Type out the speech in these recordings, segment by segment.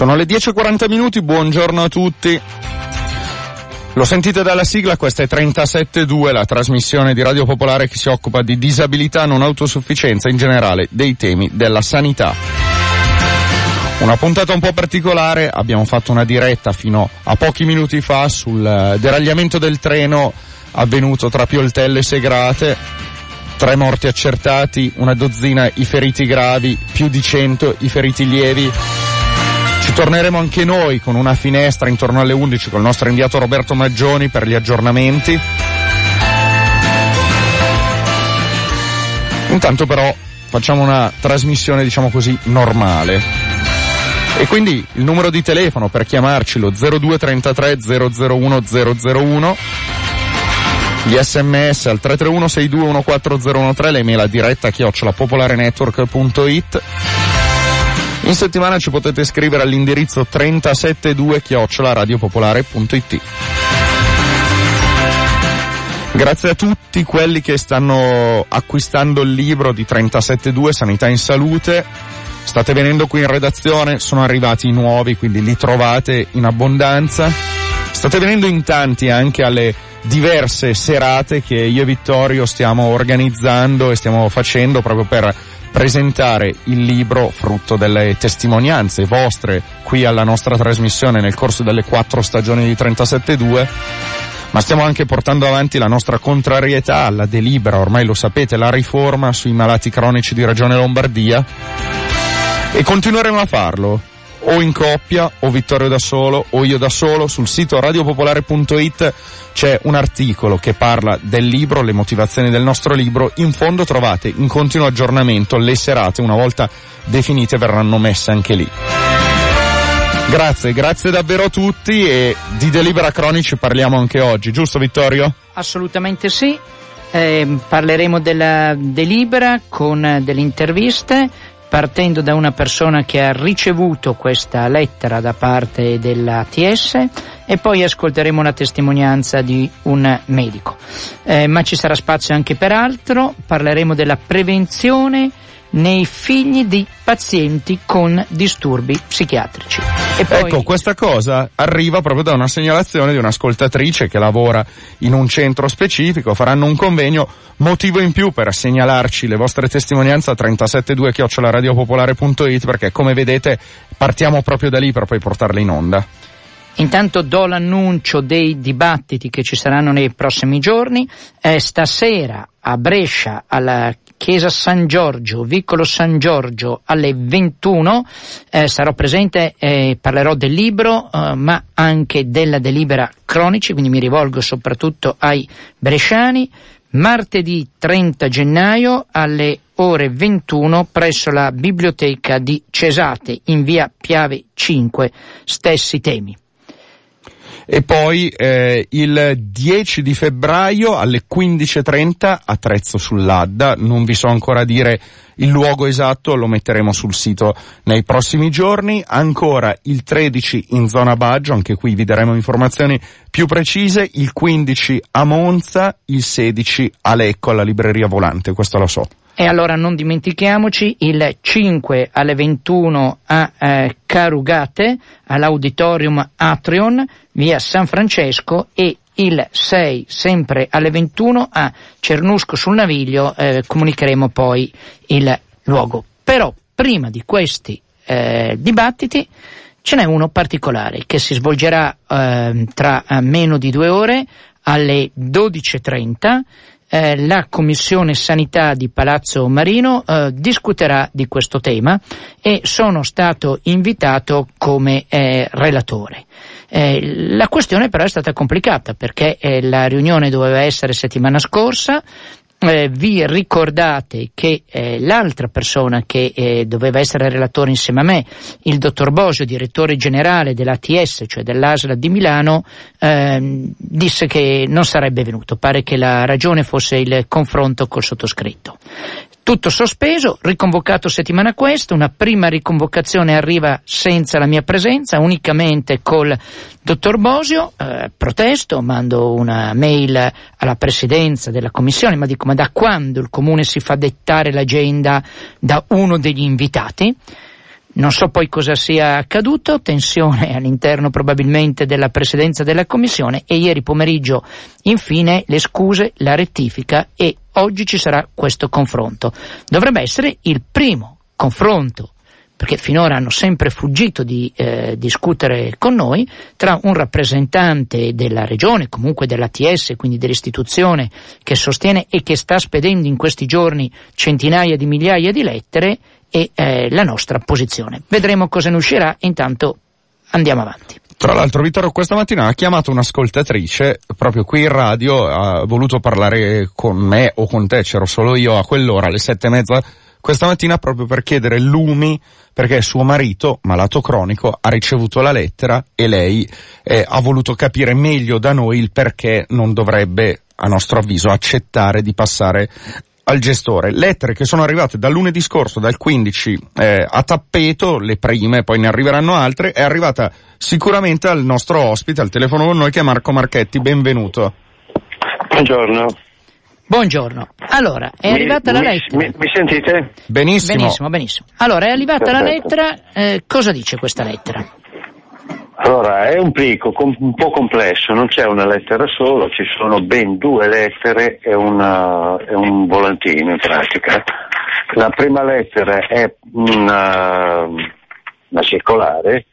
Sono le 10.40 minuti, buongiorno a tutti. Lo sentite dalla sigla, questa è 37.2, la trasmissione di Radio Popolare che si occupa di disabilità, non autosufficienza in generale, dei temi della sanità. Una puntata un po' particolare, abbiamo fatto una diretta fino a pochi minuti fa sul eh, deragliamento del treno avvenuto tra Pioltello e Segrate, tre morti accertati, una dozzina i feriti gravi, più di cento i feriti lievi. Torneremo anche noi con una finestra intorno alle 11 col nostro inviato Roberto Maggioni per gli aggiornamenti. Intanto però facciamo una trasmissione diciamo così normale. E quindi il numero di telefono per chiamarci lo 0233 001 001 gli sms al 331 6214013 l'email a diretta chiocciolapopolarenetwork.it in settimana ci potete scrivere all'indirizzo 372 chiocciolaradiopopolare.it Grazie a tutti quelli che stanno acquistando il libro di 372 Sanità in Salute. State venendo qui in redazione, sono arrivati i nuovi, quindi li trovate in abbondanza. State venendo in tanti anche alle diverse serate che io e Vittorio stiamo organizzando e stiamo facendo proprio per presentare il libro frutto delle testimonianze vostre qui alla nostra trasmissione nel corso delle quattro stagioni di 37.2 ma stiamo anche portando avanti la nostra contrarietà alla delibera, ormai lo sapete, la riforma sui malati cronici di Regione Lombardia e continueremo a farlo o in coppia o Vittorio da solo o io da solo sul sito radiopopolare.it c'è un articolo che parla del libro, le motivazioni del nostro libro, in fondo trovate in continuo aggiornamento le serate, una volta definite verranno messe anche lì. Grazie, grazie davvero a tutti e di Delibera Cronici parliamo anche oggi, giusto Vittorio? Assolutamente sì, eh, parleremo della delibera con delle interviste partendo da una persona che ha ricevuto questa lettera da parte dell'ATS e poi ascolteremo la testimonianza di un medico. Eh, ma ci sarà spazio anche per altro, parleremo della prevenzione nei figli di pazienti con disturbi psichiatrici. Poi... Ecco, questa cosa arriva proprio da una segnalazione di un'ascoltatrice che lavora in un centro specifico, faranno un convegno, motivo in più per segnalarci le vostre testimonianze a 372 chiocciolaradiopopolare.it perché come vedete partiamo proprio da lì per poi portarle in onda. Intanto do l'annuncio dei dibattiti che ci saranno nei prossimi giorni. Eh, stasera a Brescia alla Chiesa San Giorgio, Vicolo San Giorgio alle 21 eh, sarò presente e parlerò del libro eh, ma anche della delibera cronici, quindi mi rivolgo soprattutto ai bresciani. Martedì 30 gennaio alle ore 21 presso la biblioteca di Cesate in via Piave 5, stessi temi e poi eh, il 10 di febbraio alle 15.30 a Trezzo sull'Adda, non vi so ancora dire il luogo esatto, lo metteremo sul sito nei prossimi giorni, ancora il 13 in zona Baggio, anche qui vi daremo informazioni più precise, il 15 a Monza, il 16 a Lecco alla libreria volante, questo lo so. E allora non dimentichiamoci il 5 alle 21 a eh, Carugate, all'Auditorium Atrion, via San Francesco e il 6 sempre alle 21 a Cernusco sul Naviglio, eh, comunicheremo poi il luogo. Però prima di questi eh, dibattiti ce n'è uno particolare che si svolgerà ehm, tra eh, meno di due ore alle 12.30 eh, la Commissione Sanità di Palazzo Marino eh, discuterà di questo tema e sono stato invitato come eh, relatore. Eh, la questione però è stata complicata perché eh, la riunione doveva essere settimana scorsa, eh, vi ricordate che eh, l'altra persona che eh, doveva essere relatore insieme a me, il dottor Bosio, direttore generale dell'ATS, cioè dell'ASLA di Milano, ehm, disse che non sarebbe venuto. Pare che la ragione fosse il confronto col sottoscritto. Tutto sospeso, riconvocato settimana questa, una prima riconvocazione arriva senza la mia presenza, unicamente col dottor Bosio, eh, protesto, mando una mail alla presidenza della commissione, ma dico ma da quando il comune si fa dettare l'agenda da uno degli invitati? Non so poi cosa sia accaduto, tensione all'interno probabilmente della presidenza della Commissione e ieri pomeriggio infine le scuse, la rettifica e oggi ci sarà questo confronto. Dovrebbe essere il primo confronto perché finora hanno sempre fuggito di eh, discutere con noi, tra un rappresentante della regione, comunque dell'ATS, quindi dell'istituzione che sostiene e che sta spedendo in questi giorni centinaia di migliaia di lettere e eh, la nostra posizione. Vedremo cosa ne uscirà, intanto andiamo avanti. Tra l'altro Vittorio questa mattina ha chiamato un'ascoltatrice proprio qui in radio, ha voluto parlare con me o con te, c'ero solo io a quell'ora, alle sette e mezza questa mattina proprio per chiedere lumi perché suo marito, malato cronico, ha ricevuto la lettera e lei eh, ha voluto capire meglio da noi il perché non dovrebbe, a nostro avviso, accettare di passare al gestore. Lettere che sono arrivate dal lunedì scorso, dal 15 eh, a tappeto, le prime, poi ne arriveranno altre, è arrivata sicuramente al nostro ospite, al telefono con noi che è Marco Marchetti, benvenuto. Buongiorno. Buongiorno. Allora, è mi, arrivata mi, la lettera. Mi, mi, sentite? Benissimo. Benissimo, benissimo. Allora, è arrivata Perfetto. la lettera, eh, cosa dice questa lettera? Allora, è un plico un po' complesso, non c'è una lettera sola, ci sono ben due lettere e, una, e un volantino in pratica. La prima lettera è una, una circolare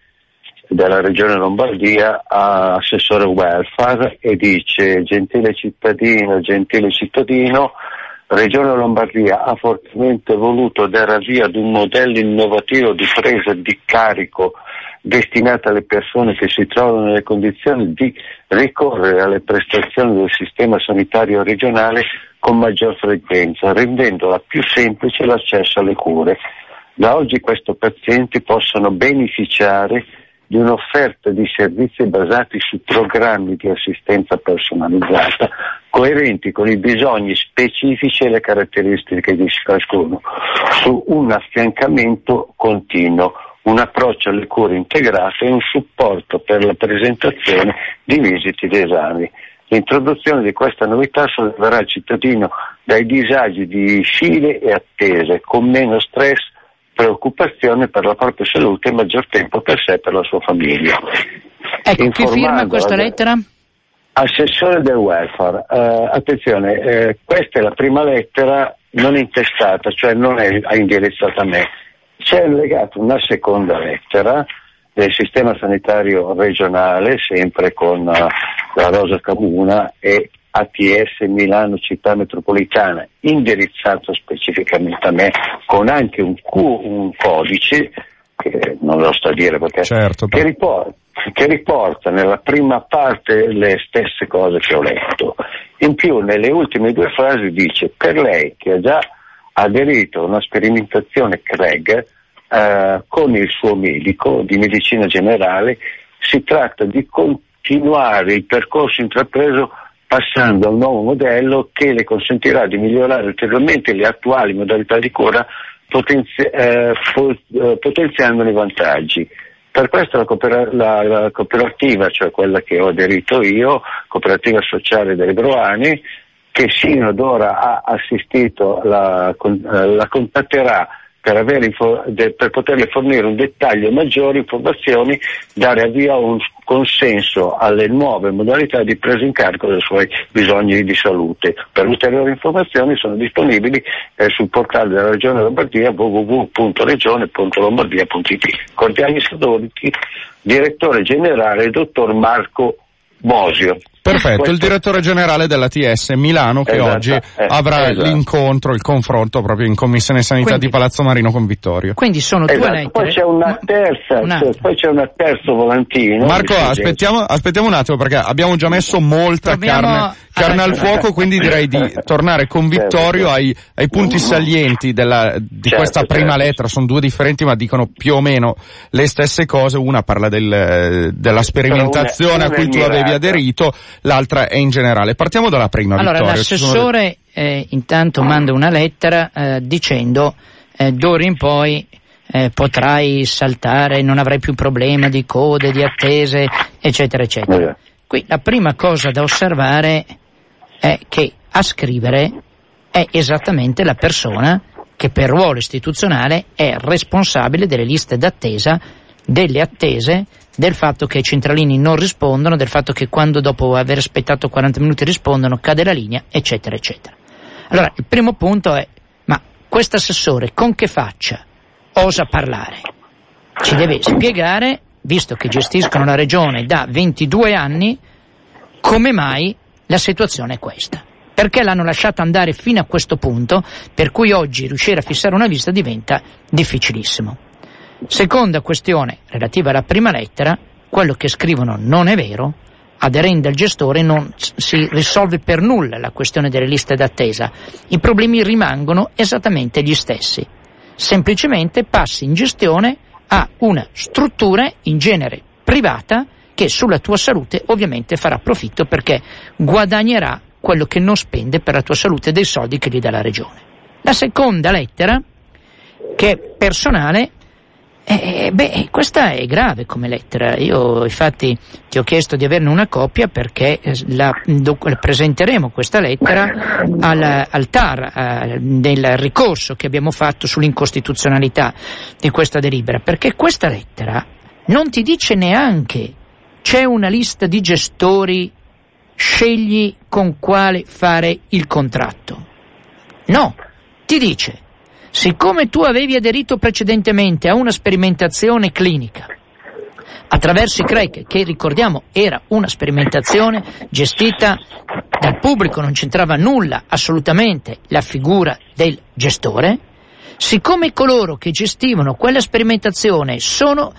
della regione Lombardia a assessore welfare e dice gentile cittadino, gentile cittadino, Regione Lombardia ha fortemente voluto dare avvio ad un modello innovativo di presa di carico destinata alle persone che si trovano nelle condizioni di ricorrere alle prestazioni del sistema sanitario regionale con maggior frequenza, rendendola più semplice l'accesso alle cure. Da oggi questi pazienti possono beneficiare di un'offerta di servizi basati su programmi di assistenza personalizzata coerenti con i bisogni specifici e le caratteristiche di ciascuno, su un affiancamento continuo, un approccio alle cure integrate e un supporto per la presentazione di visite ed esami. L'introduzione di questa novità solleverà il cittadino dai disagi di file e attese, con meno stress preoccupazione per la propria salute e maggior tempo per sé e per la sua famiglia. Ecco, chi firma questa lettera? Assessore del welfare. Uh, attenzione, eh, questa è la prima lettera non intestata, cioè non è indirizzata a me. C'è allegata una seconda lettera del sistema sanitario regionale, sempre con uh, la Rosa Camuna e ATS Milano Città Metropolitana, indirizzato specificamente a me, con anche un, Q, un codice, che non lo sto a dire perché, certo, che, riporta, che riporta nella prima parte le stesse cose che ho letto. In più, nelle ultime due frasi dice, per lei che ha già aderito a una sperimentazione CREG eh, con il suo medico di medicina generale, si tratta di continuare il percorso intrapreso passando a un nuovo modello che le consentirà di migliorare ulteriormente le attuali modalità di cura potenzi- eh, po- eh, potenziandone i vantaggi. Per questo la, cooper- la, la, cooperativa, cioè quella che ho aderito io, Cooperativa Sociale delle Groane, che sino ad ora ha assistito, la, la contatterà per, avere, per poterle fornire un dettaglio maggiori informazioni, dare avvio a un consenso alle nuove modalità di presa in carico dei suoi bisogni di salute. Per ulteriori informazioni sono disponibili eh, sul portale della Regione Lombardia www.regione.lombardia.it. Cordiali saluti, direttore generale dottor Marco Bosio. Perfetto, Questo... il direttore generale dell'ATS Milano che esatto, oggi eh, avrà esatto. l'incontro, il confronto proprio in Commissione Sanità quindi, di Palazzo Marino con Vittorio. Quindi sono due esatto. lettere. Poi c'è una terza, una... Cioè, poi c'è una terza volantino. Marco, aspettiamo, aspettiamo, un attimo perché abbiamo già messo molta Proviamo carne, carne al fuoco, quindi direi di tornare con Vittorio ai, ai punti salienti della, di certo, questa prima certo. lettera. Sono due differenti ma dicono più o meno le stesse cose. Una parla del, della sperimentazione una, a cui tu avevi aderito, l'altra è in generale. Partiamo dalla prima. Allora, Vittorio. l'assessore eh, intanto manda una lettera eh, dicendo eh, d'ora in poi eh, potrai saltare, non avrai più problema di code, di attese, eccetera, eccetera. Qui la prima cosa da osservare è che a scrivere è esattamente la persona che per ruolo istituzionale è responsabile delle liste d'attesa, delle attese, del fatto che i centralini non rispondono, del fatto che quando dopo aver aspettato 40 minuti rispondono cade la linea, eccetera, eccetera. Allora, il primo punto è, ma questo assessore con che faccia osa parlare? Ci deve spiegare, visto che gestiscono la regione da 22 anni, come mai la situazione è questa perché l'hanno lasciata andare fino a questo punto, per cui oggi riuscire a fissare una vista diventa difficilissimo. Seconda questione relativa alla prima lettera, quello che scrivono non è vero, aderendo al gestore non si risolve per nulla la questione delle liste d'attesa, i problemi rimangono esattamente gli stessi. Semplicemente passi in gestione a una struttura, in genere privata, che sulla tua salute ovviamente farà profitto perché guadagnerà quello che non spende per la tua salute dei soldi che gli dà la regione. La seconda lettera, che è personale, eh, beh, questa è grave come lettera. Io infatti ti ho chiesto di averne una copia perché eh, la, do, presenteremo questa lettera al, al TAR eh, del ricorso che abbiamo fatto sull'incostituzionalità di questa delibera, perché questa lettera non ti dice neanche c'è una lista di gestori scegli con quale fare il contratto. No, ti dice, siccome tu avevi aderito precedentemente a una sperimentazione clinica attraverso i CREC, che ricordiamo era una sperimentazione gestita dal pubblico, non c'entrava nulla assolutamente la figura del gestore, siccome coloro che gestivano quella sperimentazione sono,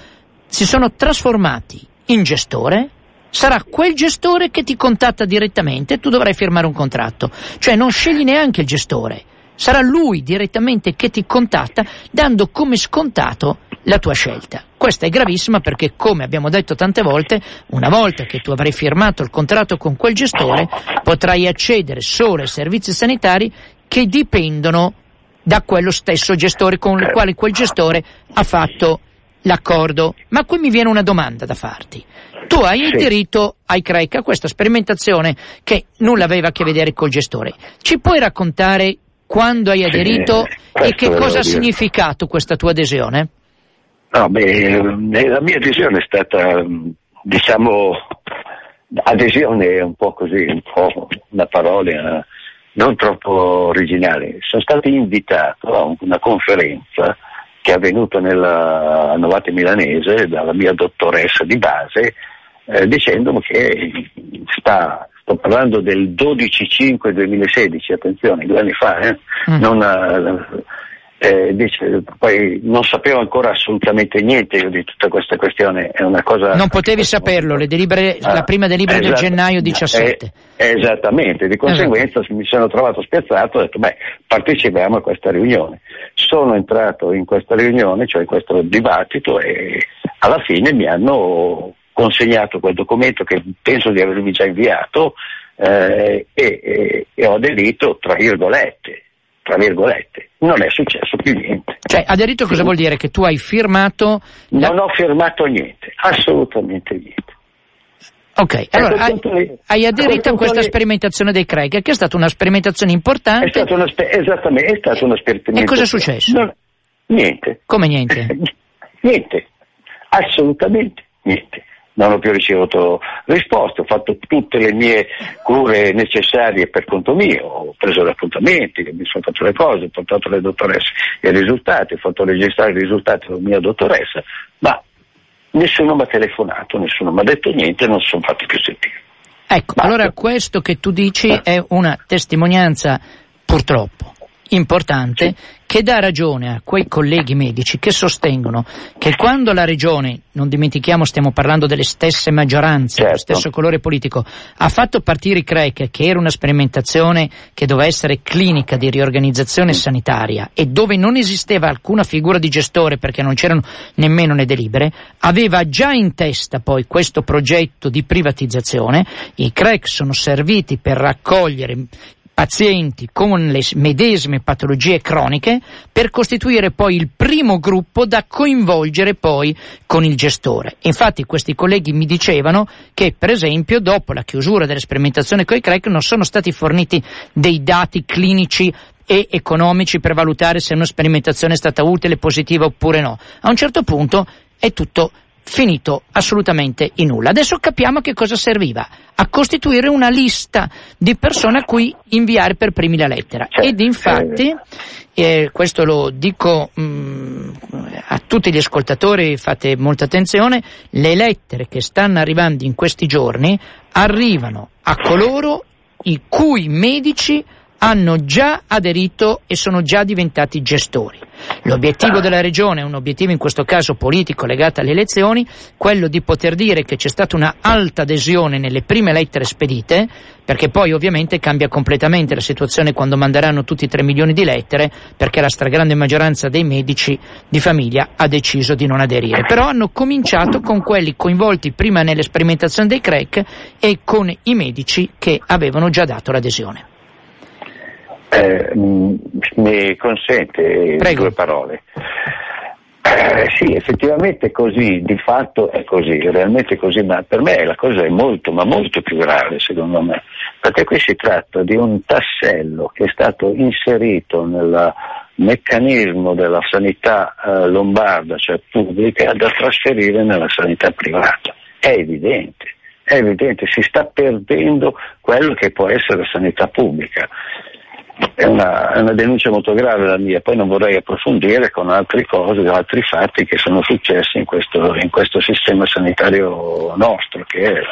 si sono trasformati in gestore, sarà quel gestore che ti contatta direttamente e tu dovrai firmare un contratto. Cioè non scegli neanche il gestore, sarà lui direttamente che ti contatta dando come scontato la tua scelta. Questa è gravissima perché, come abbiamo detto tante volte, una volta che tu avrai firmato il contratto con quel gestore, potrai accedere solo ai servizi sanitari che dipendono da quello stesso gestore con il quale quel gestore ha fatto l'accordo. Ma qui mi viene una domanda da farti. Tu hai sì. aderito ai CREC a questa sperimentazione che nulla aveva a che vedere col gestore. Ci puoi raccontare quando hai aderito sì, e che cosa ha significato questa tua adesione? No, beh, eh, la mia adesione è stata, diciamo, adesione è un po' così, un po' una parola non troppo originale. Sono stato invitato a una conferenza che è avvenuta nella Novate Milanese dalla mia dottoressa di base eh, dicendomi che sta, sto parlando del 12-5-2016, attenzione, due anni fa, eh, mm. non, eh, eh, dice, poi non sapevo ancora assolutamente niente io di tutta questa questione, è una cosa... Non potevi saperlo, delibere, ah, la prima delibera esatto, del gennaio 17. Eh, esattamente, di conseguenza esatto. mi sono trovato spiazzato e ho detto beh, partecipiamo a questa riunione. Sono entrato in questa riunione, cioè in questo dibattito e alla fine mi hanno consegnato quel documento che penso di avervi già inviato eh, e, e, e, ho aderito, tra virgolette, tra virgolette. Non è successo più niente. Cioè, aderito cosa vuol dire? Che tu hai firmato... La... Non ho firmato niente, assolutamente niente. Ok, allora hai, hai, aderito a, questa sperimentazione dei Craig, che è stata una sperimentazione importante. È stata una spe- esattamente, è stata una sperimentazione. E cosa è successo? Non, niente. Come niente? niente, assolutamente niente non ho più ricevuto risposte, ho fatto tutte le mie cure necessarie per conto mio, ho preso gli appuntamenti, mi sono fatto le cose, ho portato alle dottoresse i risultati, ho fatto registrare i risultati della mia dottoressa, ma nessuno mi ha telefonato, nessuno mi ha detto niente, non si sono fatti più sentire. Ecco, Basta. allora questo che tu dici è una testimonianza purtroppo importante che dà ragione a quei colleghi medici che sostengono che quando la regione, non dimentichiamo stiamo parlando delle stesse maggioranze, certo. dello stesso colore politico, ha fatto partire i CREC, che era una sperimentazione che doveva essere clinica di riorganizzazione sanitaria e dove non esisteva alcuna figura di gestore perché non c'erano nemmeno le delibere, aveva già in testa poi questo progetto di privatizzazione, i CREC sono serviti per raccogliere pazienti con le medesime patologie croniche per costituire poi il primo gruppo da coinvolgere poi con il gestore. Infatti questi colleghi mi dicevano che per esempio dopo la chiusura delle sperimentazioni con i CREC non sono stati forniti dei dati clinici e economici per valutare se una sperimentazione è stata utile, positiva oppure no. A un certo punto è tutto finito assolutamente in nulla. Adesso capiamo a che cosa serviva, a costituire una lista di persone a cui inviare per primi la lettera. Certo. Ed infatti, eh, questo lo dico mh, mm, a tutti gli ascoltatori, fate molta attenzione, le lettere che stanno arrivando in questi giorni arrivano a coloro i cui medici hanno già aderito e sono già diventati gestori. L'obiettivo della Regione un obiettivo in questo caso politico legato alle elezioni, quello di poter dire che c'è stata una alta adesione nelle prime lettere spedite, perché poi ovviamente cambia completamente la situazione quando manderanno tutti i 3 milioni di lettere, perché la stragrande maggioranza dei medici di famiglia ha deciso di non aderire. Però hanno cominciato con quelli coinvolti prima nelle sperimentazioni dei crack e con i medici che avevano già dato l'adesione. Eh, mi consente Prego. due parole. Eh, sì, effettivamente è così, di fatto è così, realmente è così, ma per me la cosa è molto, ma molto più grave secondo me, perché qui si tratta di un tassello che è stato inserito nel meccanismo della sanità eh, lombarda, cioè pubblica, da trasferire nella sanità privata. È evidente, è evidente, si sta perdendo quello che può essere sanità pubblica è una, è una, denuncia molto grave la mia, poi non vorrei approfondire con altre cose, altri fatti che sono successi in questo, in questo sistema sanitario nostro che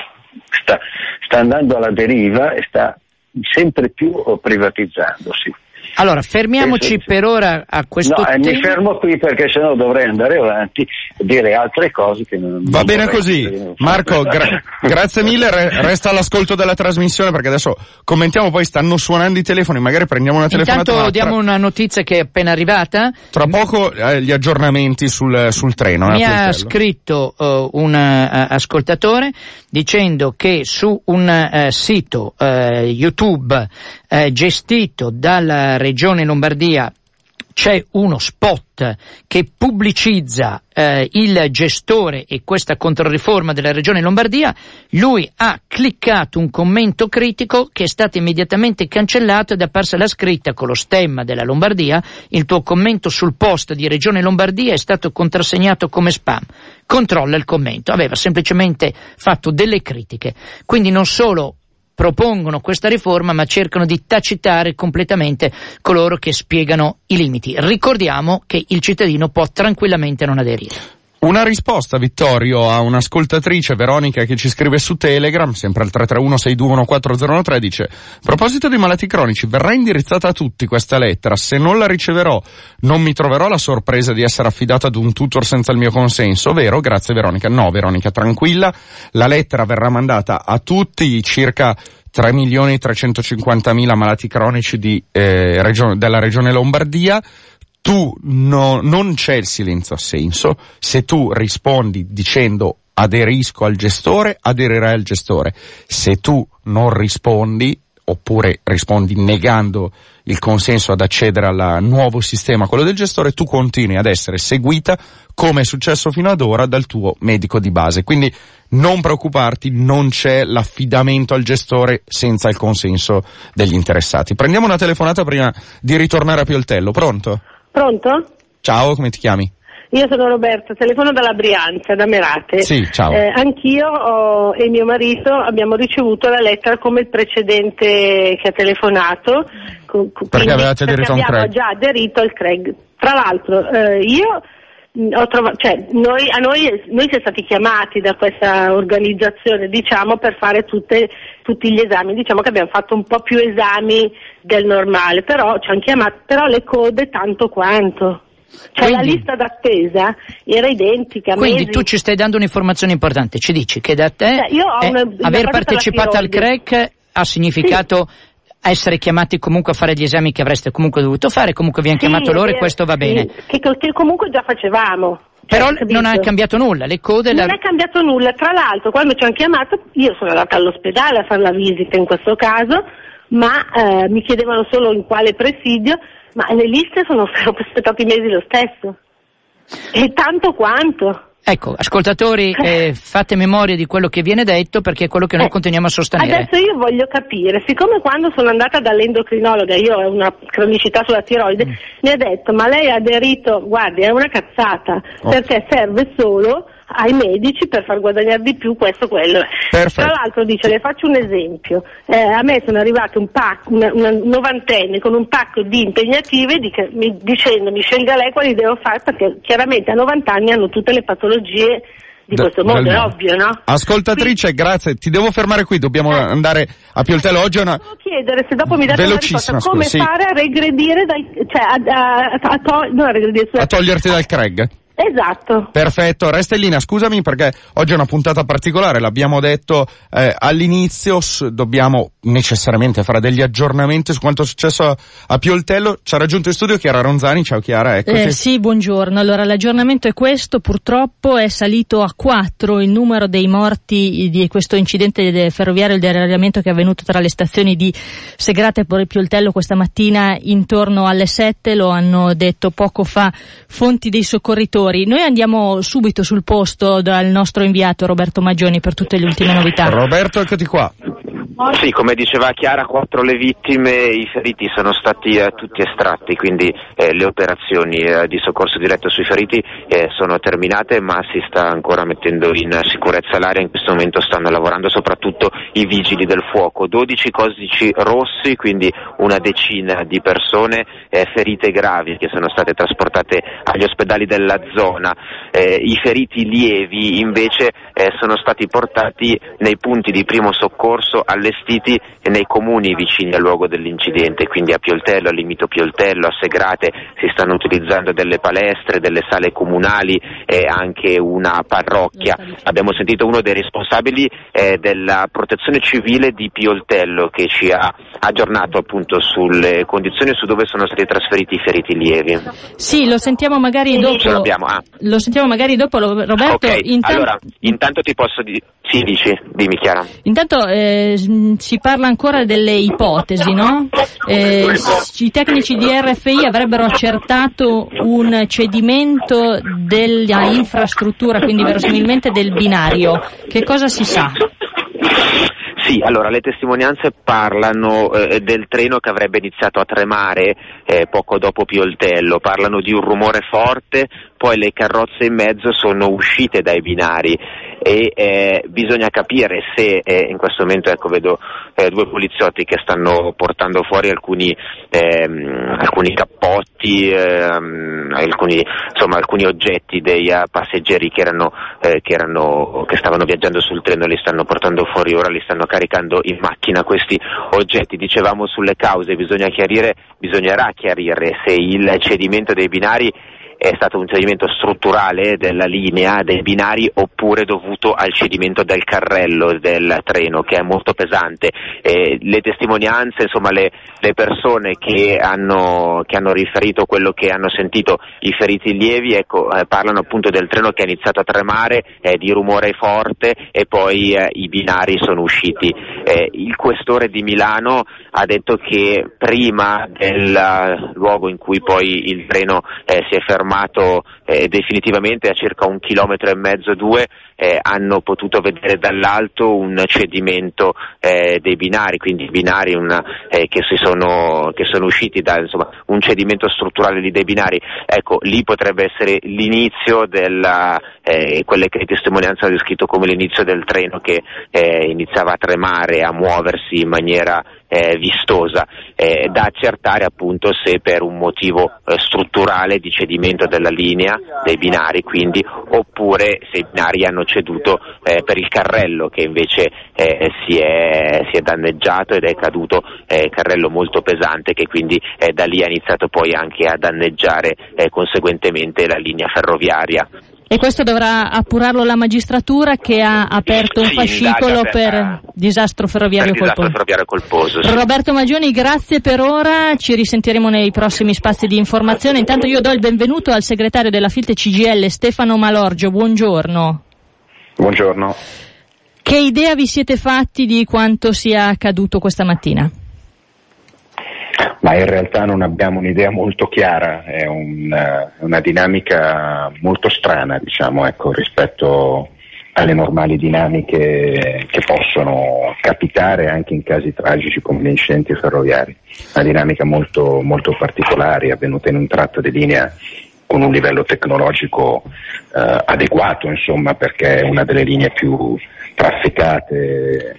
sta, sta andando alla deriva e sta sempre più privatizzandosi. Allora, fermiamoci sì, sì, per ora a questo no, tema. mi fermo qui perché sennò dovrei andare avanti e dire altre cose che non Va non bene così. Marco, gra- grazie mille, Re- resta all'ascolto della trasmissione perché adesso commentiamo, poi stanno suonando i telefoni, magari prendiamo una telefonata. Intanto diamo una notizia che è appena arrivata. Tra poco eh, gli aggiornamenti sul, sul treno. Mi ha scritto uh, un uh, ascoltatore dicendo che su un uh, sito YouTube gestito dalla Regione Lombardia c'è uno spot che pubblicizza eh, il gestore e questa controriforma della regione Lombardia, lui ha cliccato un commento critico che è stato immediatamente cancellato ed è apparsa la scritta con lo stemma della Lombardia, il tuo commento sul post di regione Lombardia è stato contrassegnato come spam. Controlla il commento, aveva semplicemente fatto delle critiche. Quindi non solo propongono questa riforma ma cercano di tacitare completamente coloro che spiegano i limiti. Ricordiamo che il cittadino può tranquillamente non aderire. Una risposta, Vittorio, a un'ascoltatrice, Veronica, che ci scrive su Telegram, sempre al 331-6214013, dice, a proposito di malati cronici, verrà indirizzata a tutti questa lettera, se non la riceverò non mi troverò la sorpresa di essere affidata ad un tutor senza il mio consenso, vero? Grazie Veronica. No, Veronica, tranquilla, la lettera verrà mandata a tutti circa 3 milioni 350 mila malati cronici di, eh, regione, della regione Lombardia, tu no, non c'è il silenzio assenso, se tu rispondi dicendo aderisco al gestore, aderirai al gestore. Se tu non rispondi, oppure rispondi negando il consenso ad accedere al nuovo sistema, quello del gestore, tu continui ad essere seguita, come è successo fino ad ora, dal tuo medico di base. Quindi non preoccuparti, non c'è l'affidamento al gestore senza il consenso degli interessati. Prendiamo una telefonata prima di ritornare a Pioltello. Pronto? Pronto? Ciao, come ti chiami? Io sono Roberta, telefono dalla Brianza, da Merate. Sì, ciao. Eh, anch'io ho, e mio marito abbiamo ricevuto la lettera come il precedente che ha telefonato. perché avevate aderito a un Craig? Abbiamo già aderito al Craig. Tra l'altro, eh, io trovato, cioè, noi, a noi, noi siamo stati chiamati da questa organizzazione, diciamo, per fare tutte, tutti gli esami. Diciamo che abbiamo fatto un po' più esami del normale, però ci hanno chiamato, però le code tanto quanto. Cioè quindi, la lista d'attesa era identica. Quindi mesi. tu ci stai dando un'informazione importante, ci dici che da te cioè, una, aver partecipato al CREC ha significato sì essere chiamati comunque a fare gli esami che avreste comunque dovuto fare, comunque vi hanno sì, chiamato loro e questo va bene. Che, che comunque già facevamo. Cioè, Però non ha cambiato nulla, le code... Non la... è cambiato nulla, tra l'altro quando ci hanno chiamato io sono andata all'ospedale a fare la visita in questo caso, ma eh, mi chiedevano solo in quale presidio, ma le liste sono, sono aspettati mesi lo stesso. E tanto quanto. Ecco, ascoltatori, eh, fate memoria di quello che viene detto perché è quello che noi Eh, continuiamo a sostenere. Adesso io voglio capire, siccome quando sono andata dall'endocrinologa, io ho una cronicità sulla tiroide, Mm. mi ha detto ma lei ha aderito, guardi è una cazzata, Oh. perché serve solo ai medici per far guadagnare di più questo quello. Perfetto. Tra l'altro dice, le faccio un esempio, eh, a me sono arrivato un pacco, una, una novantenne con un pacco di impegnative dic- mi- dicendo mi scelga lei quali devo fare perché chiaramente a 90 anni hanno tutte le patologie di Da- questo mondo, è ovvio, no? Ascoltatrice, grazie, ti devo fermare qui, dobbiamo Eh. andare a Pioltello. Oggi una... Volevo chiedere se dopo mi date una risposta come scusa, sì. fare a regredire dal, cioè a, a, a, to- non a regredire, a toglierti dal Craig. Esatto. Perfetto, resta in linea, scusami perché oggi è una puntata particolare, l'abbiamo detto eh, all'inizio, s- dobbiamo necessariamente fare degli aggiornamenti su quanto è successo a, a Pioltello. Ci ha raggiunto in studio Chiara Ronzani, ciao Chiara, eccoci. Eh, sì, buongiorno. Allora, l'aggiornamento è questo. Purtroppo è salito a 4 il numero dei morti di questo incidente de- ferroviario, il deragliamento che è avvenuto tra le stazioni di Segrate e Pori Pioltello questa mattina intorno alle 7, lo hanno detto poco fa fonti dei soccorritori. Noi andiamo subito sul posto dal nostro inviato Roberto Maggioni per tutte le ultime novità. Roberto, eccoti qua. Sì, come diceva Chiara, quattro le vittime, i feriti sono stati eh, tutti estratti, quindi eh, le operazioni eh, di soccorso diretto sui feriti eh, sono terminate, ma si sta ancora mettendo in sicurezza l'area, in questo momento stanno lavorando soprattutto i vigili del fuoco, 12 codici rossi, quindi una decina di persone eh, ferite gravi che sono state trasportate agli ospedali della zona, Eh, i feriti lievi invece eh, sono stati portati nei punti di primo soccorso allestiti nei comuni vicini al luogo dell'incidente, quindi a Pioltello, a Limito Pioltello, a Segrate si stanno utilizzando delle palestre, delle sale comunali e anche una parrocchia. Abbiamo sentito uno dei responsabili eh, della protezione civile di Pioltello che ci ha aggiornato appunto sulle condizioni e su dove sono stati trasferiti i feriti lievi. Sì, lo sentiamo magari dopo. Ah. Lo sentiamo magari dopo, Roberto. ok, intan- allora intanto ti posso dire... Sì, dici, dimmi Chiara. Intanto eh, si parla ancora delle ipotesi, no? Eh, I tecnici di RFI avrebbero accertato un cedimento della infrastruttura, quindi verosimilmente del binario. Che cosa si sa? Sì, allora le testimonianze parlano eh, del treno che avrebbe iniziato a tremare eh, poco dopo Pioltello, parlano di un rumore forte, poi le carrozze in mezzo sono uscite dai binari e eh, bisogna capire se eh, in questo momento ecco, vedo eh, due poliziotti che stanno portando fuori alcuni, ehm, alcuni cappotti, ehm, alcuni, insomma, alcuni oggetti dei eh, passeggeri che, erano, eh, che, erano, che stavano viaggiando sul treno li stanno portando fuori, ora li stanno caricando in macchina questi oggetti. Dicevamo sulle cause, bisogna chiarire, bisognerà chiarire se il cedimento dei binari è stato un cedimento strutturale della linea dei binari oppure dovuto al cedimento del carrello del treno che è molto pesante. Eh, le testimonianze, insomma le, le persone che hanno, che hanno, riferito quello che hanno sentito i feriti lievi ecco, eh, parlano appunto del treno che ha iniziato a tremare, eh, di rumore forte e poi eh, i binari sono usciti. Eh, il questore di Milano ha detto che prima del luogo in cui poi il treno eh, si è fermato eh, definitivamente a circa un chilometro e mezzo, due, eh, hanno potuto vedere dall'alto un cedimento eh, dei binari, quindi binari una, eh, che, sono, che sono usciti da insomma, un cedimento strutturale dei binari. Ecco, lì potrebbe essere l'inizio della, eh, quelle che le testimonianze hanno descritto come l'inizio del treno che eh, iniziava a tremare, a muoversi in maniera eh, vistosa, eh, da accertare appunto se per un motivo eh, strutturale di cedimento della linea dei binari, quindi oppure se i binari hanno ceduto eh, per il carrello che invece eh, si è, si, è, danneggiato ed è caduto eh, carrello molto pesante che quindi da lì ha iniziato poi anche a danneggiare conseguentemente la linea ferroviaria. E questo dovrà appurarlo la magistratura che ha aperto un sì, fascicolo per, per, disastro ferroviario, per disastro colposo. ferroviario colposo sì. Roberto Magioni, grazie per ora, ci risentiremo nei prossimi spazi di informazione. Intanto io do il benvenuto al segretario della Filte CGL Stefano Malorgio, buongiorno. Buongiorno. Che idea vi siete fatti di quanto sia accaduto questa mattina? Ma in realtà non abbiamo un'idea molto chiara, è una, una dinamica molto strana, diciamo, ecco, rispetto alle normali dinamiche che possono capitare anche in casi tragici come gli incidenti ferroviari. Una dinamica molto, molto particolare, avvenuta in un tratto di linea con un livello tecnologico eh, adeguato, insomma, perché è una delle linee più trafficate eh,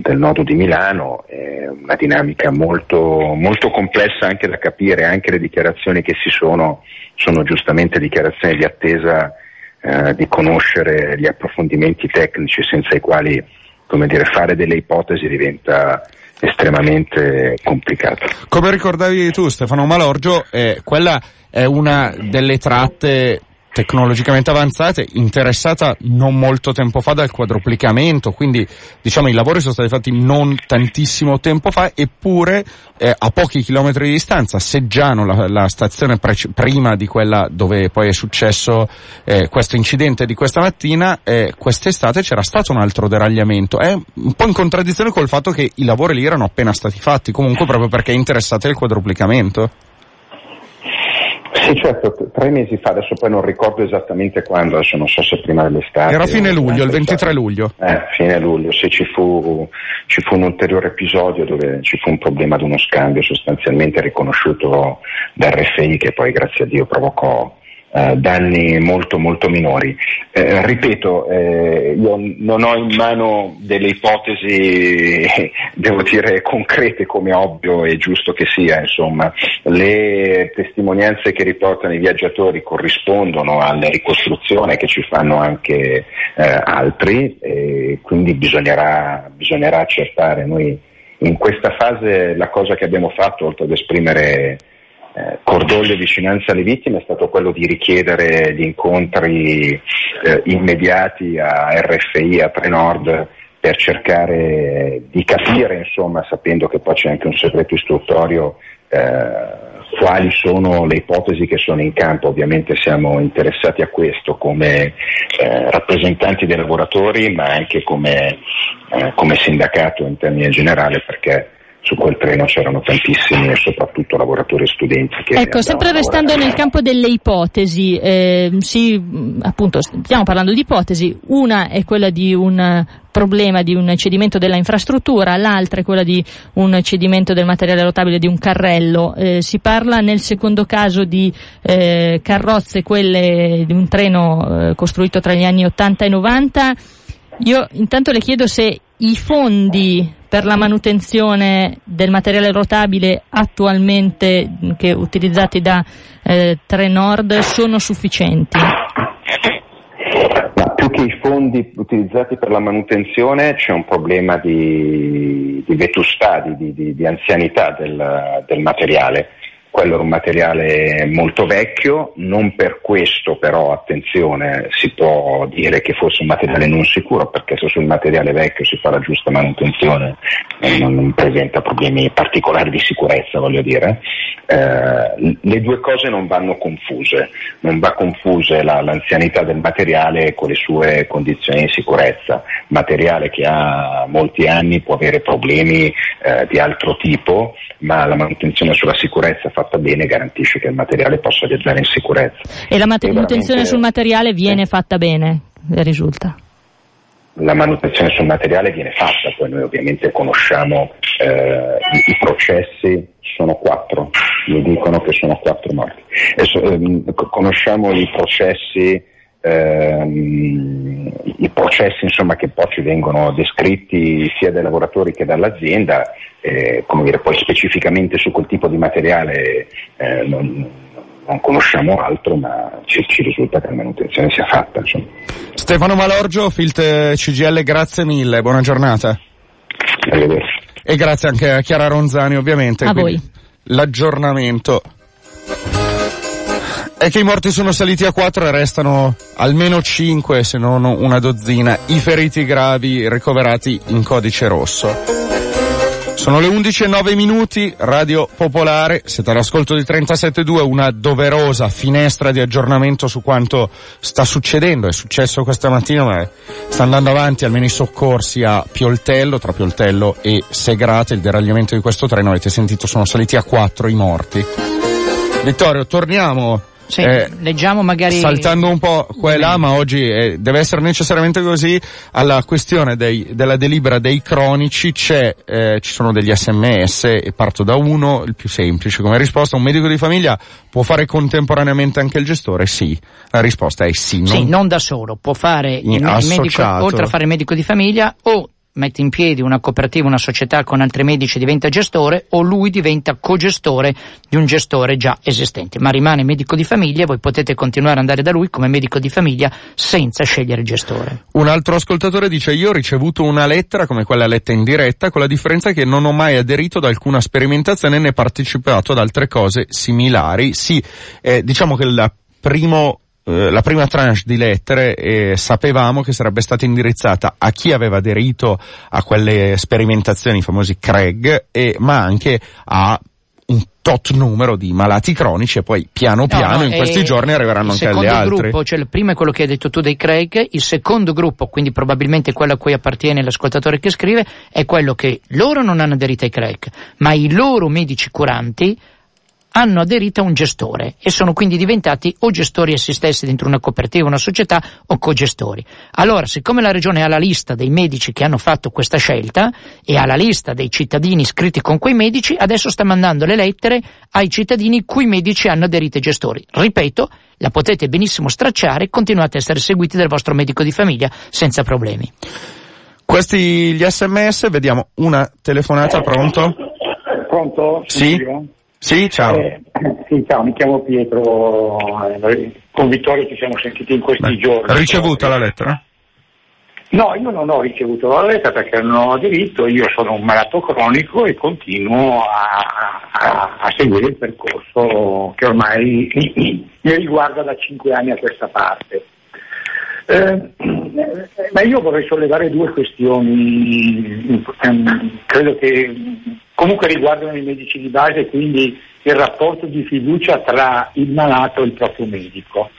del nodo di Milano, è una dinamica molto, molto complessa anche da capire, anche le dichiarazioni che si sono sono giustamente dichiarazioni di attesa eh, di conoscere gli approfondimenti tecnici senza i quali come dire, fare delle ipotesi diventa estremamente complicato. Come ricordavi tu Stefano Malorgio, eh, quella è una delle tratte tecnologicamente avanzate, interessata non molto tempo fa dal quadruplicamento, quindi diciamo i lavori sono stati fatti non tantissimo tempo fa, eppure eh, a pochi chilometri di distanza, Seggiano, la, la stazione pre- prima di quella dove poi è successo eh, questo incidente di questa mattina, eh, quest'estate c'era stato un altro deragliamento, è un po' in contraddizione col fatto che i lavori lì erano appena stati fatti, comunque proprio perché è interessato il quadruplicamento. Sì, certo, tre mesi fa, adesso poi non ricordo esattamente quando, adesso non so se prima dell'estate. Era fine luglio, il 23 luglio. Eh, fine luglio, sì, ci fu, ci fu un ulteriore episodio dove ci fu un problema di uno scambio sostanzialmente riconosciuto da RFI che poi grazie a Dio provocò eh, danni molto molto minori. Eh, ripeto, eh, io non ho in mano delle ipotesi, devo dire, concrete come ovvio e giusto che sia, insomma, le testimonianze che riportano i viaggiatori corrispondono alla ricostruzione che ci fanno anche eh, altri, quindi bisognerà, bisognerà accertare. Noi in questa fase la cosa che abbiamo fatto, oltre ad esprimere eh, cordoglio e vicinanza alle vittime è stato quello di richiedere gli incontri eh, immediati a RFI, a Trenord, per cercare di capire, insomma, sapendo che poi c'è anche un segreto istruttorio, eh, quali sono le ipotesi che sono in campo. Ovviamente siamo interessati a questo come eh, rappresentanti dei lavoratori, ma anche come, eh, come sindacato in termini generali, perché su quel treno c'erano tantissimi e soprattutto lavoratori e studenti. ecco, sempre restando nel campo delle ipotesi, eh, sì, appunto, stiamo parlando di ipotesi, una è quella di un problema di un cedimento della infrastruttura, l'altra è quella di un cedimento del materiale rotabile di un carrello. Eh, si parla nel secondo caso di eh, carrozze, quelle di un treno eh, costruito tra gli anni 80 e 90. Io intanto le chiedo se i fondi per la manutenzione del materiale rotabile attualmente che, utilizzati da eh, Trenord sono sufficienti? Ma più che i fondi utilizzati per la manutenzione c'è un problema di, di vetustà, di, di, di anzianità del, del materiale quello era un materiale molto vecchio, non per questo però, attenzione, si può dire che fosse un materiale non sicuro, perché se sul materiale vecchio si fa la giusta manutenzione eh, non, presenta problemi particolari di sicurezza, voglio dire. Eh, le due cose non vanno confuse, non va confuse la, l'anzianità del materiale con le sue condizioni di sicurezza. Materiale che ha molti anni può avere problemi eh, di altro tipo, ma la manutenzione sulla sicurezza fa fatta bene garantisce che il materiale possa viaggiare in sicurezza. E la manutenzione sul materiale viene fatta bene, risulta? La manutenzione sul materiale viene fatta, poi noi ovviamente conosciamo eh, i, i, processi, sono quattro, mi dicono che sono quattro morti. So, eh, conosciamo i processi ehm, i processi insomma, che poi ci vengono descritti sia dai lavoratori che dall'azienda, eh, come dire, poi specificamente su quel tipo di materiale eh, non, non, conosciamo altro, ma ci, ci, risulta che la manutenzione sia fatta. Insomma. Stefano Malorgio, Filt CGL, grazie mille, buona giornata. Arrivederci. E grazie anche a Chiara Ronzani ovviamente. A voi. L'aggiornamento è che i morti sono saliti a 4 e restano almeno 5 se non una dozzina i feriti gravi ricoverati in codice rosso. Sono le 11 e 9 minuti, Radio Popolare, siete all'ascolto di 37.2, una doverosa finestra di aggiornamento su quanto sta succedendo, è successo questa mattina ma sta andando avanti almeno i soccorsi a Pioltello, tra Pioltello e Segrate, il deragliamento di questo treno, avete sentito, sono saliti a 4 i morti. Vittorio, torniamo sì, eh, leggiamo magari... Saltando un po' qua e là, ma oggi eh, deve essere necessariamente così, alla questione dei, della delibera dei cronici c'è, eh, ci sono degli sms e parto da uno, il più semplice come risposta, un medico di famiglia può fare contemporaneamente anche il gestore? Sì. La risposta è sì. Non, sì, non da solo, può fare il, il medico, oltre a fare il medico di famiglia o mette in piedi una cooperativa, una società con altri medici diventa gestore o lui diventa cogestore di un gestore già esistente, ma rimane medico di famiglia e voi potete continuare ad andare da lui come medico di famiglia senza scegliere gestore. Un altro ascoltatore dice io ho ricevuto una lettera come quella letta in diretta con la differenza che non ho mai aderito ad alcuna sperimentazione né partecipato ad altre cose similari. Sì, eh, diciamo che il primo la prima tranche di lettere eh, sapevamo che sarebbe stata indirizzata a chi aveva aderito a quelle sperimentazioni, i famosi Craig, e, ma anche a un tot numero di malati cronici e poi piano piano no, no, in questi giorni arriveranno anche alle altre. Gruppo, cioè il primo è quello che hai detto tu dei Craig, il secondo gruppo, quindi probabilmente quello a cui appartiene l'ascoltatore che scrive, è quello che loro non hanno aderito ai Craig, ma i loro medici curanti hanno aderito a un gestore e sono quindi diventati o gestori essi stessi dentro una cooperativa, una società o cogestori. Allora, siccome la regione ha la lista dei medici che hanno fatto questa scelta e ha la lista dei cittadini iscritti con quei medici, adesso sta mandando le lettere ai cittadini cui medici hanno aderito ai gestori. Ripeto, la potete benissimo stracciare e continuate a essere seguiti dal vostro medico di famiglia senza problemi. Questi gli sms, vediamo una telefonata, pronto? Pronto? Sì. Sì, ciao. Eh, sì, ciao, mi chiamo Pietro, eh, con Vittorio ci siamo sentiti in questi Beh, giorni. Ricevuta la lettera? No, io non ho ricevuto la lettera perché non ho diritto, io sono un malato cronico e continuo a, a, a seguire il percorso che ormai mi riguarda da cinque anni a questa parte. Eh, ma io vorrei sollevare due questioni, ehm, credo che comunque riguardano i medici di base, quindi il rapporto di fiducia tra il malato e il proprio medico.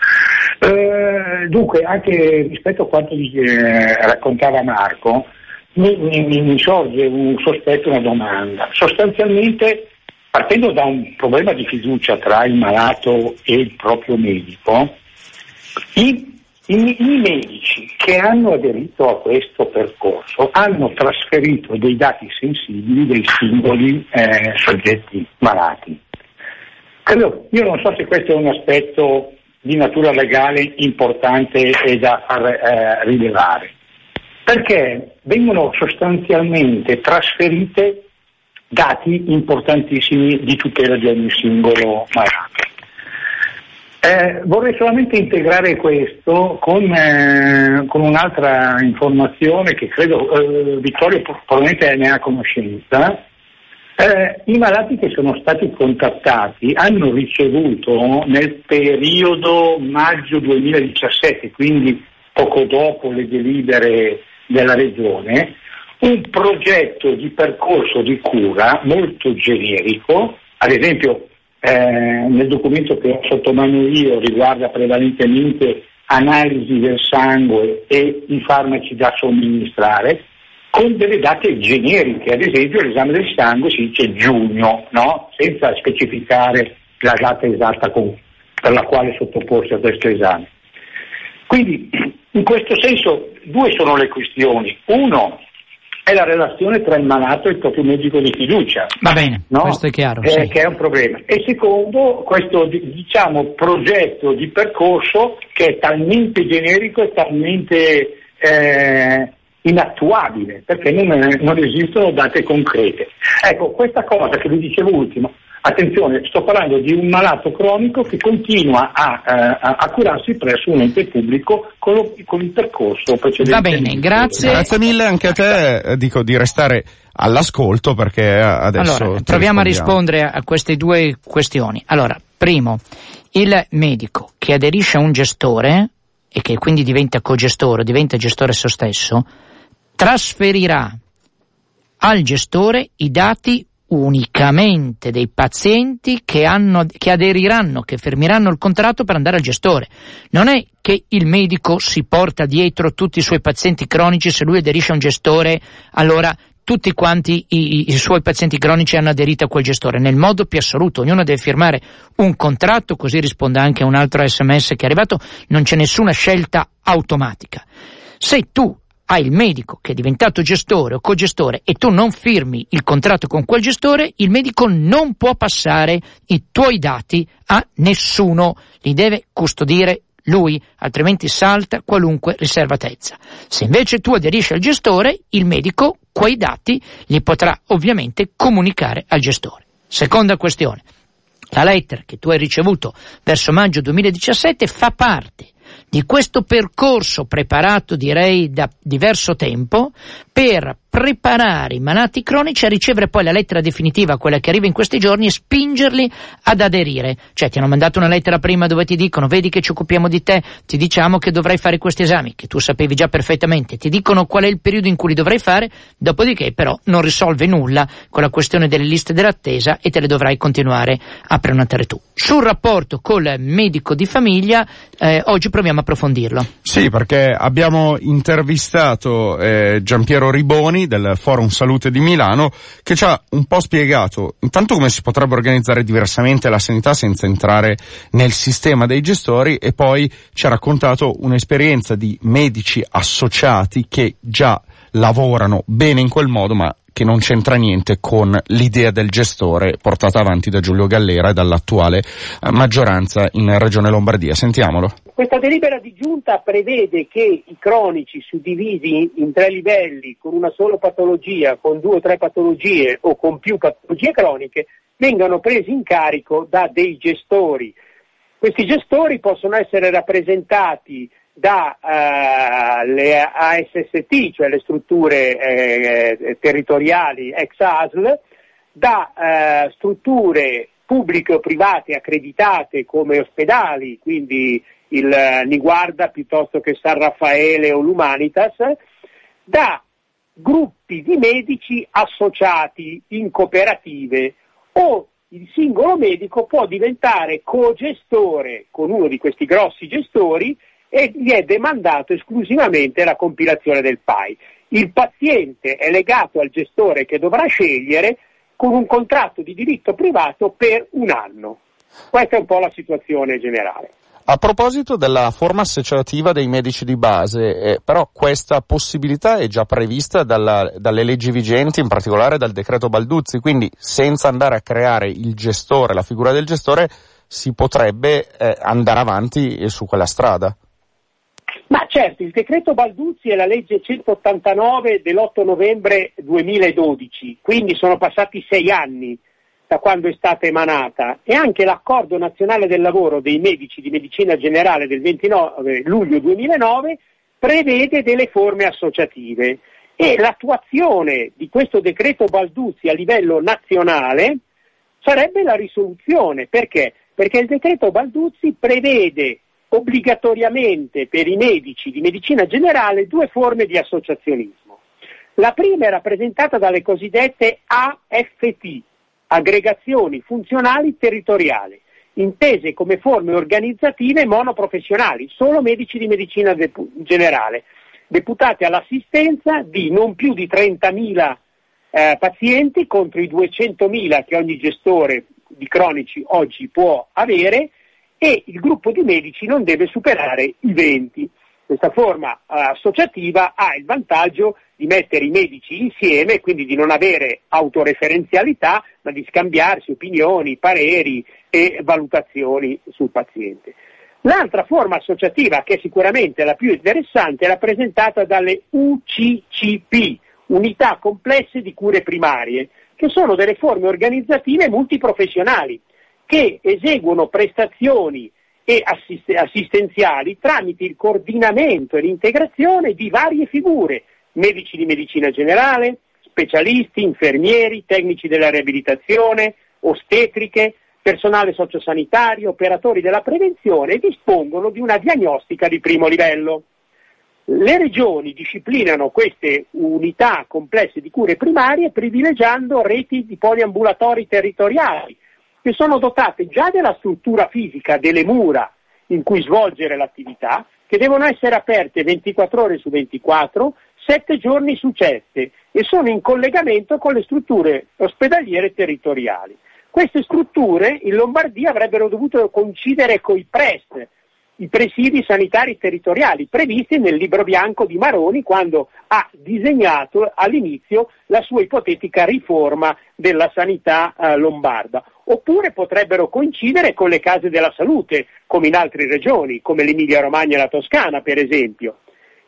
Eh, dunque, anche rispetto a quanto eh, raccontava Marco, mi, mi, mi, sorge un sospetto, una domanda. Sostanzialmente, partendo da un problema di fiducia tra il malato e il proprio medico, i i, I, medici che hanno aderito a questo percorso hanno trasferito dei dati sensibili dei singoli eh, soggetti malati. Credo, io non so se questo è un aspetto di natura legale importante e da far eh, rilevare, perché vengono sostanzialmente trasferite dati importantissimi di tutela di ogni singolo malato. Eh, vorrei solamente integrare questo con, eh, con un'altra informazione che credo eh, Vittorio probabilmente ne ha conoscenza. Eh, I malati che sono stati contattati hanno ricevuto nel periodo maggio 2017, quindi poco dopo le delibere della Regione, un progetto di percorso di cura molto generico, ad esempio eh, nel documento che ho sotto mano io riguarda prevalentemente analisi del sangue e i farmaci da somministrare, con delle date generiche, ad esempio l'esame del sangue si dice giugno, no? senza specificare la data esatta con, per la quale sottoporsi a questo esame. Quindi in questo senso due sono le questioni. Uno, è la relazione tra il malato e il proprio medico di fiducia. Va bene, no? questo è chiaro. Eh, sì. Che è un problema. E secondo, questo diciamo, progetto di percorso che è talmente generico e talmente eh, inattuabile, perché non, non, esistono date concrete. Ecco, questa cosa che vi dicevo ultimo, Attenzione, sto parlando di un malato cronico che continua a, eh, a curarsi presso un ente pubblico con, lo, con il percorso precedente. Va bene, grazie. Grazie mille anche a te, eh, dico di restare all'ascolto perché adesso... Allora, proviamo a rispondere a queste due questioni. Allora, primo, il medico che aderisce a un gestore e che quindi diventa cogestore, diventa gestore esso stesso, trasferirà al gestore i dati unicamente dei pazienti che, hanno, che aderiranno, che fermeranno il contratto per andare al gestore. Non è che il medico si porta dietro tutti i suoi pazienti cronici, se lui aderisce a un gestore, allora tutti quanti i, i, suoi pazienti cronici hanno aderito a quel gestore, nel modo più assoluto, ognuno deve firmare un contratto, così risponde anche un altro sms che è arrivato, non c'è nessuna scelta automatica. Se tu hai il medico che è diventato gestore o cogestore e tu non firmi il contratto con quel gestore, il medico non può passare i tuoi dati a nessuno, li deve custodire lui, altrimenti salta qualunque riservatezza. Se invece tu aderisci al gestore, il medico quei dati li potrà ovviamente comunicare al gestore. Seconda questione. La lettera che tu hai ricevuto verso maggio 2017 fa parte di questo percorso preparato direi da diverso tempo per preparare i malati cronici a ricevere poi la lettera definitiva, quella che arriva in questi giorni, e spingerli ad aderire. Cioè ti hanno mandato una lettera prima dove ti dicono vedi che ci occupiamo di te, ti diciamo che dovrai fare questi esami, che tu sapevi già perfettamente, ti dicono qual è il periodo in cui li dovrai fare, dopodiché però non risolve nulla con la questione delle liste dell'attesa e te le dovrai continuare a prenotare tu. Sul rapporto col medico di famiglia, eh, oggi proviamo a approfondirlo. Sì, perché abbiamo intervistato eh, Giampiero Riboni, del Forum Salute di Milano che ci ha un po' spiegato intanto come si potrebbe organizzare diversamente la sanità senza entrare nel sistema dei gestori e poi ci ha raccontato un'esperienza di medici associati che già lavorano bene in quel modo ma che non c'entra niente con l'idea del gestore portata avanti da Giulio Gallera e dall'attuale eh, maggioranza in Regione Lombardia. Sentiamolo. Questa delibera di giunta prevede che i cronici suddivisi in tre livelli con una sola patologia, con due o tre patologie o con più patologie croniche vengano presi in carico da dei gestori. Questi gestori possono essere rappresentati dalle eh, ASST, cioè le strutture eh, territoriali ex ASL, da eh, strutture pubbliche o private accreditate come ospedali, quindi il Niguarda piuttosto che San Raffaele o l'Humanitas, da gruppi di medici associati in cooperative o il singolo medico può diventare co-gestore con uno di questi grossi gestori e gli è demandato esclusivamente la compilazione del PAI. Il paziente è legato al gestore che dovrà scegliere con un contratto di diritto privato per un anno. Questa è un po' la situazione generale. A proposito della forma associativa dei medici di base, eh, però questa possibilità è già prevista dalla, dalle leggi vigenti, in particolare dal decreto Balduzzi, quindi senza andare a creare il gestore, la figura del gestore, si potrebbe eh, andare avanti su quella strada. Ma certo, il decreto Balduzzi è la legge 189 dell'8 novembre 2012, quindi sono passati sei anni da quando è stata emanata e anche l'accordo nazionale del lavoro dei medici di medicina generale del 29 luglio 2009 prevede delle forme associative e l'attuazione di questo decreto Balduzzi a livello nazionale sarebbe la risoluzione. Perché? Perché il decreto Balduzzi prevede obbligatoriamente per i medici di medicina generale due forme di associazionismo. La prima è rappresentata dalle cosiddette AFT, aggregazioni funzionali territoriali, intese come forme organizzative monoprofessionali, solo medici di medicina generale, deputate all'assistenza di non più di 30.000 eh, pazienti contro i 200.000 che ogni gestore di cronici oggi può avere e il gruppo di medici non deve superare i 20. Questa forma eh, associativa ha il vantaggio di mettere i medici insieme, quindi di non avere autoreferenzialità, ma di scambiarsi opinioni, pareri e valutazioni sul paziente. L'altra forma associativa, che è sicuramente la più interessante, è rappresentata dalle UCCP, Unità Complesse di Cure Primarie, che sono delle forme organizzative multiprofessionali che eseguono prestazioni e assistenziali tramite il coordinamento e l'integrazione di varie figure, medici di medicina generale, specialisti, infermieri, tecnici della riabilitazione, ostetriche, personale sociosanitario, operatori della prevenzione e dispongono di una diagnostica di primo livello. Le regioni disciplinano queste unità complesse di cure primarie privilegiando reti di poliambulatori territoriali che sono dotate già della struttura fisica delle mura in cui svolgere l'attività, che devono essere aperte 24 ore su 24, 7 giorni su 7 e sono in collegamento con le strutture ospedaliere territoriali. Queste strutture in Lombardia avrebbero dovuto coincidere con i PREST, i presidi sanitari territoriali previsti nel libro bianco di Maroni quando ha disegnato all'inizio la sua ipotetica riforma della sanità eh, lombarda. Oppure potrebbero coincidere con le case della salute, come in altre regioni, come l'Emilia Romagna e la Toscana, per esempio.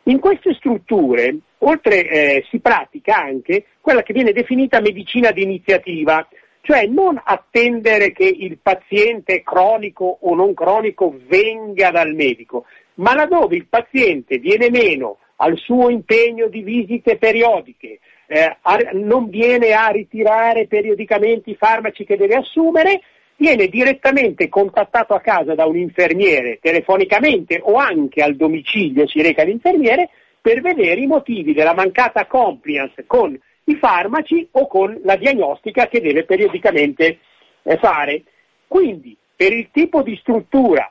In queste strutture, oltre eh, si pratica anche quella che viene definita medicina di iniziativa, cioè non attendere che il paziente cronico o non cronico venga dal medico, ma laddove il paziente viene meno al suo impegno di visite periodiche, eh, non viene a ritirare periodicamente i farmaci che deve assumere, viene direttamente contattato a casa da un infermiere telefonicamente o anche al domicilio si reca l'infermiere per vedere i motivi della mancata compliance con i farmaci o con la diagnostica che deve periodicamente eh, fare. Quindi, per il tipo di struttura,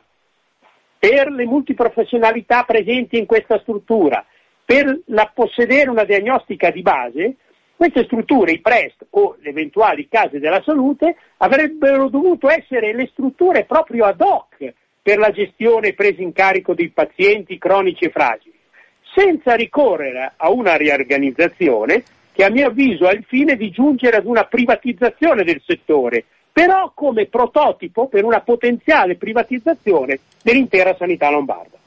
per le multiprofessionalità presenti in questa struttura, per la possedere una diagnostica di base, queste strutture, i PREST o le eventuali case della salute, avrebbero dovuto essere le strutture proprio ad hoc per la gestione presa in carico dei pazienti cronici e fragili, senza ricorrere a una riorganizzazione che a mio avviso ha il fine di giungere ad una privatizzazione del settore, però come prototipo per una potenziale privatizzazione dell'intera sanità lombarda.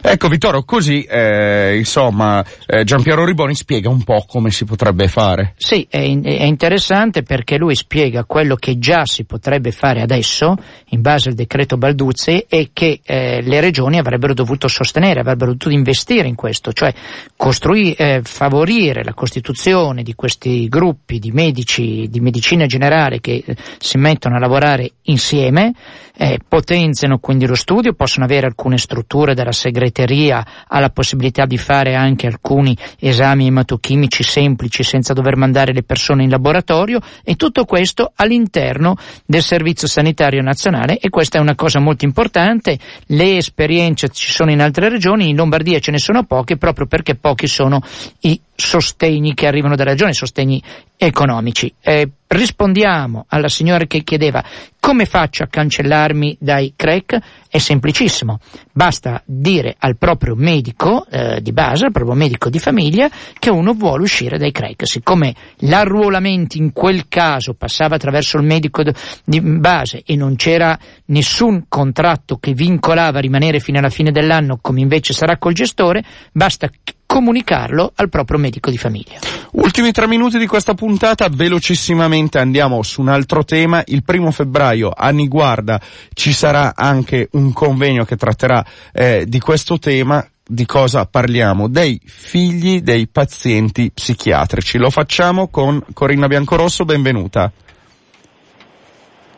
Ecco Vittorio, così eh, insomma eh, Giampiero Riboni spiega un po' come si potrebbe fare. Sì, è, è, interessante perché lui spiega quello che già si potrebbe fare adesso in base al decreto Balduzzi e che eh, le regioni avrebbero dovuto sostenere, avrebbero dovuto investire in questo, cioè costruire, eh, favorire la costituzione di questi gruppi di medici di medicina generale che eh, si mettono a lavorare insieme, eh, potenziano quindi lo studio, possono avere alcune strutture della segreteria, ha la possibilità di fare anche alcuni esami ematochimici semplici senza dover mandare le persone in laboratorio e tutto questo all'interno del Servizio Sanitario Nazionale e questa è una cosa molto importante. Le esperienze ci sono in altre regioni, in Lombardia ce ne sono poche proprio perché pochi sono i sostegni che arrivano dalla regione, sostegni economici. Eh, rispondiamo alla signora che chiedeva come faccio a cancellarmi dai CREC? È semplicissimo, basta dire al proprio medico eh, di base, al proprio medico di famiglia, che uno vuole uscire dai CREC. Siccome l'arruolamento in quel caso passava attraverso il medico di base e non c'era nessun contratto che vincolava a rimanere fino alla fine dell'anno come invece sarà col gestore, basta comunicarlo al proprio medico di famiglia. Ultimi tre minuti di questa puntata, velocissimamente andiamo su un altro tema. Il primo febbraio a Niguarda ci sarà anche un convegno che tratterà eh, di questo tema. Di cosa parliamo? Dei figli dei pazienti psichiatrici. Lo facciamo con Corinna Biancorosso, benvenuta.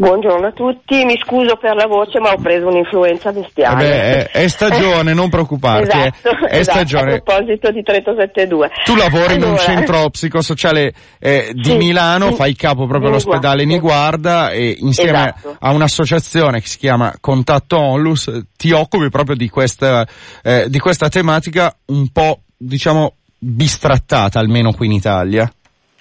Buongiorno a tutti, mi scuso per la voce ma ho preso un'influenza bestiale. Beh, è, è, stagione, non preoccuparti. esatto, è, è esatto, stagione. A proposito di 372. Tu lavori allora... in un centro psicosociale eh, di sì, Milano, fai capo proprio all'ospedale Niguarda e insieme esatto. a un'associazione che si chiama Contatto Onlus ti occupi proprio di questa, eh, di questa tematica un po', diciamo, bistrattata, almeno qui in Italia.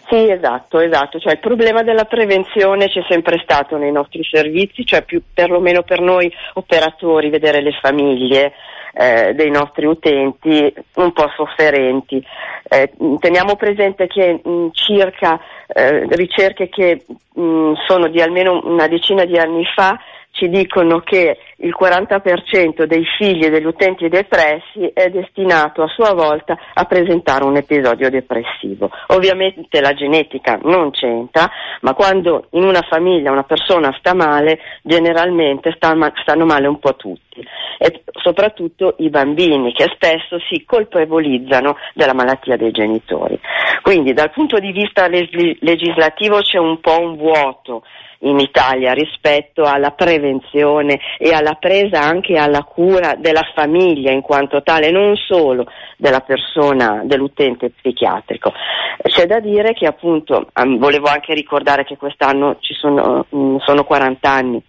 Sì, esatto, esatto, cioè il problema della prevenzione c'è sempre stato nei nostri servizi, cioè più perlomeno per noi operatori vedere le famiglie eh, dei nostri utenti un po' sofferenti. Eh, teniamo presente che mh, circa eh, ricerche che mh, sono di almeno una decina di anni fa ci dicono che il 40% dei figli degli utenti depressi è destinato a sua volta a presentare un episodio depressivo. Ovviamente la genetica non c'entra, ma quando in una famiglia una persona sta male, generalmente stanno male un po' tutti. E soprattutto i bambini che spesso si colpevolizzano della malattia dei genitori. Quindi dal punto di vista legislativo c'è un po' un vuoto in Italia rispetto alla prevenzione e alla presa anche alla cura della famiglia in quanto tale, non solo della persona, dell'utente psichiatrico. C'è da dire che appunto, volevo anche ricordare che quest'anno ci sono, mm, sono 40 anni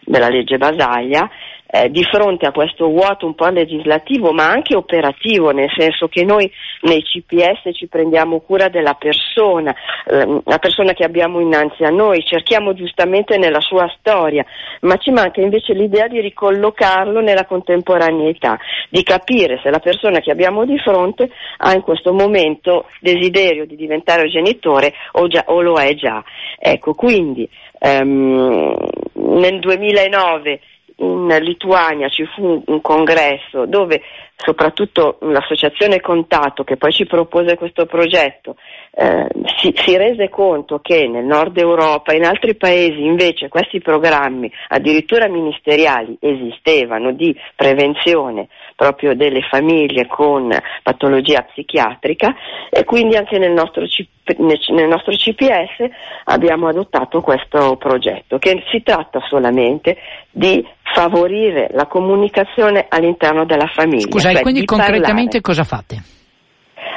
della legge Basaglia eh, di fronte a questo vuoto un po' legislativo ma anche operativo, nel senso che noi nei CPS ci prendiamo cura della persona, eh, la persona che abbiamo innanzi a noi, cerchiamo giustamente nella sua storia, ma ci manca invece l'idea di ricollocarlo nella contemporaneità, di capire se la persona che abbiamo di fronte ha in questo momento desiderio di diventare genitore o, già, o lo è già. Ecco, quindi ehm, nel 2009 in Lituania ci fu un congresso dove soprattutto l'associazione Contatto che poi ci propose questo progetto eh, si, si, rese conto che nel nord Europa e in altri paesi invece questi programmi addirittura ministeriali esistevano di prevenzione proprio delle famiglie con patologia psichiatrica e quindi anche nel nostro, nel nostro CPS abbiamo adottato questo progetto che si tratta solamente di favorire la comunicazione all'interno della famiglia. Scusa, cioè quindi concretamente parlare. cosa fate?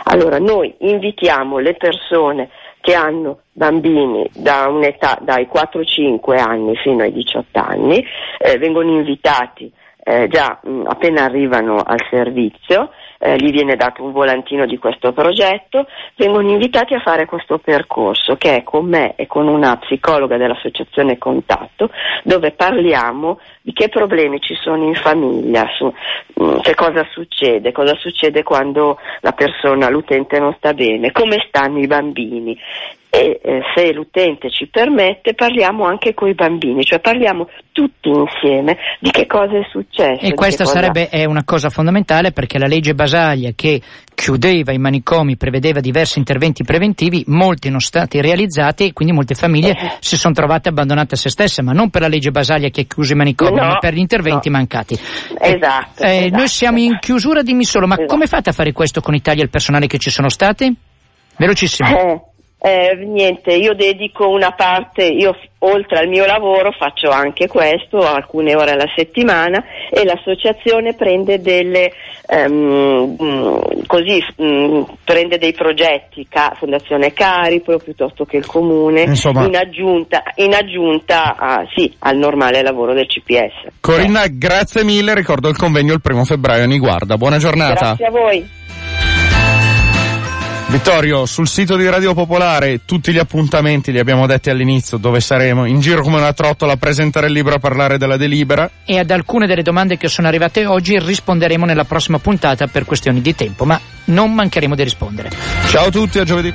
Allora, noi invitiamo le persone che hanno bambini da un'età dai 4-5 anni fino ai 18 anni, eh, vengono invitati eh, già mh, appena arrivano al servizio eh, gli viene dato un volantino di questo progetto, vengono invitati a fare questo percorso che è con me e con una psicologa dell'associazione Contatto, dove parliamo di che problemi ci sono in famiglia, su, mm, che cosa succede, cosa succede quando la persona, l'utente non sta bene, come stanno i bambini e eh, se l'utente ci permette parliamo anche con i bambini, cioè parliamo tutti insieme di che cosa è successo. E questa cosa... sarebbe una cosa fondamentale perché la legge Basaglia che chiudeva i manicomi, prevedeva diversi interventi preventivi, molti non sono stati realizzati e quindi molte famiglie eh. si sono trovate abbandonate a se stesse, ma non per la legge Basaglia che ha chiuso i manicomi, no, ma per gli interventi no. mancati. Esatto, eh, esatto, Noi siamo in chiusura, dimmi solo, ma esatto. come fate a fare questo con i tagli al personale che ci sono stati? Velocissimo. Eh. Niente, io dedico una parte, io oltre al mio lavoro faccio anche questo, alcune ore alla settimana e l'associazione prende delle, um, così, um, prende dei progetti, ca- Fondazione Caripro piuttosto che il Comune, Insomma, in aggiunta, in aggiunta a, sì, al normale lavoro del CPS. Corinna, eh. grazie mille, ricordo il convegno il primo febbraio a Niguarda, buona giornata. Grazie a voi. Vittorio, sul sito di Radio Popolare tutti gli appuntamenti li abbiamo detti all'inizio dove saremo in giro come una trottola a presentare il libro a parlare della delibera. E ad alcune delle domande che sono arrivate oggi risponderemo nella prossima puntata per questioni di tempo, ma non mancheremo di rispondere. Ciao a tutti, a giovedì.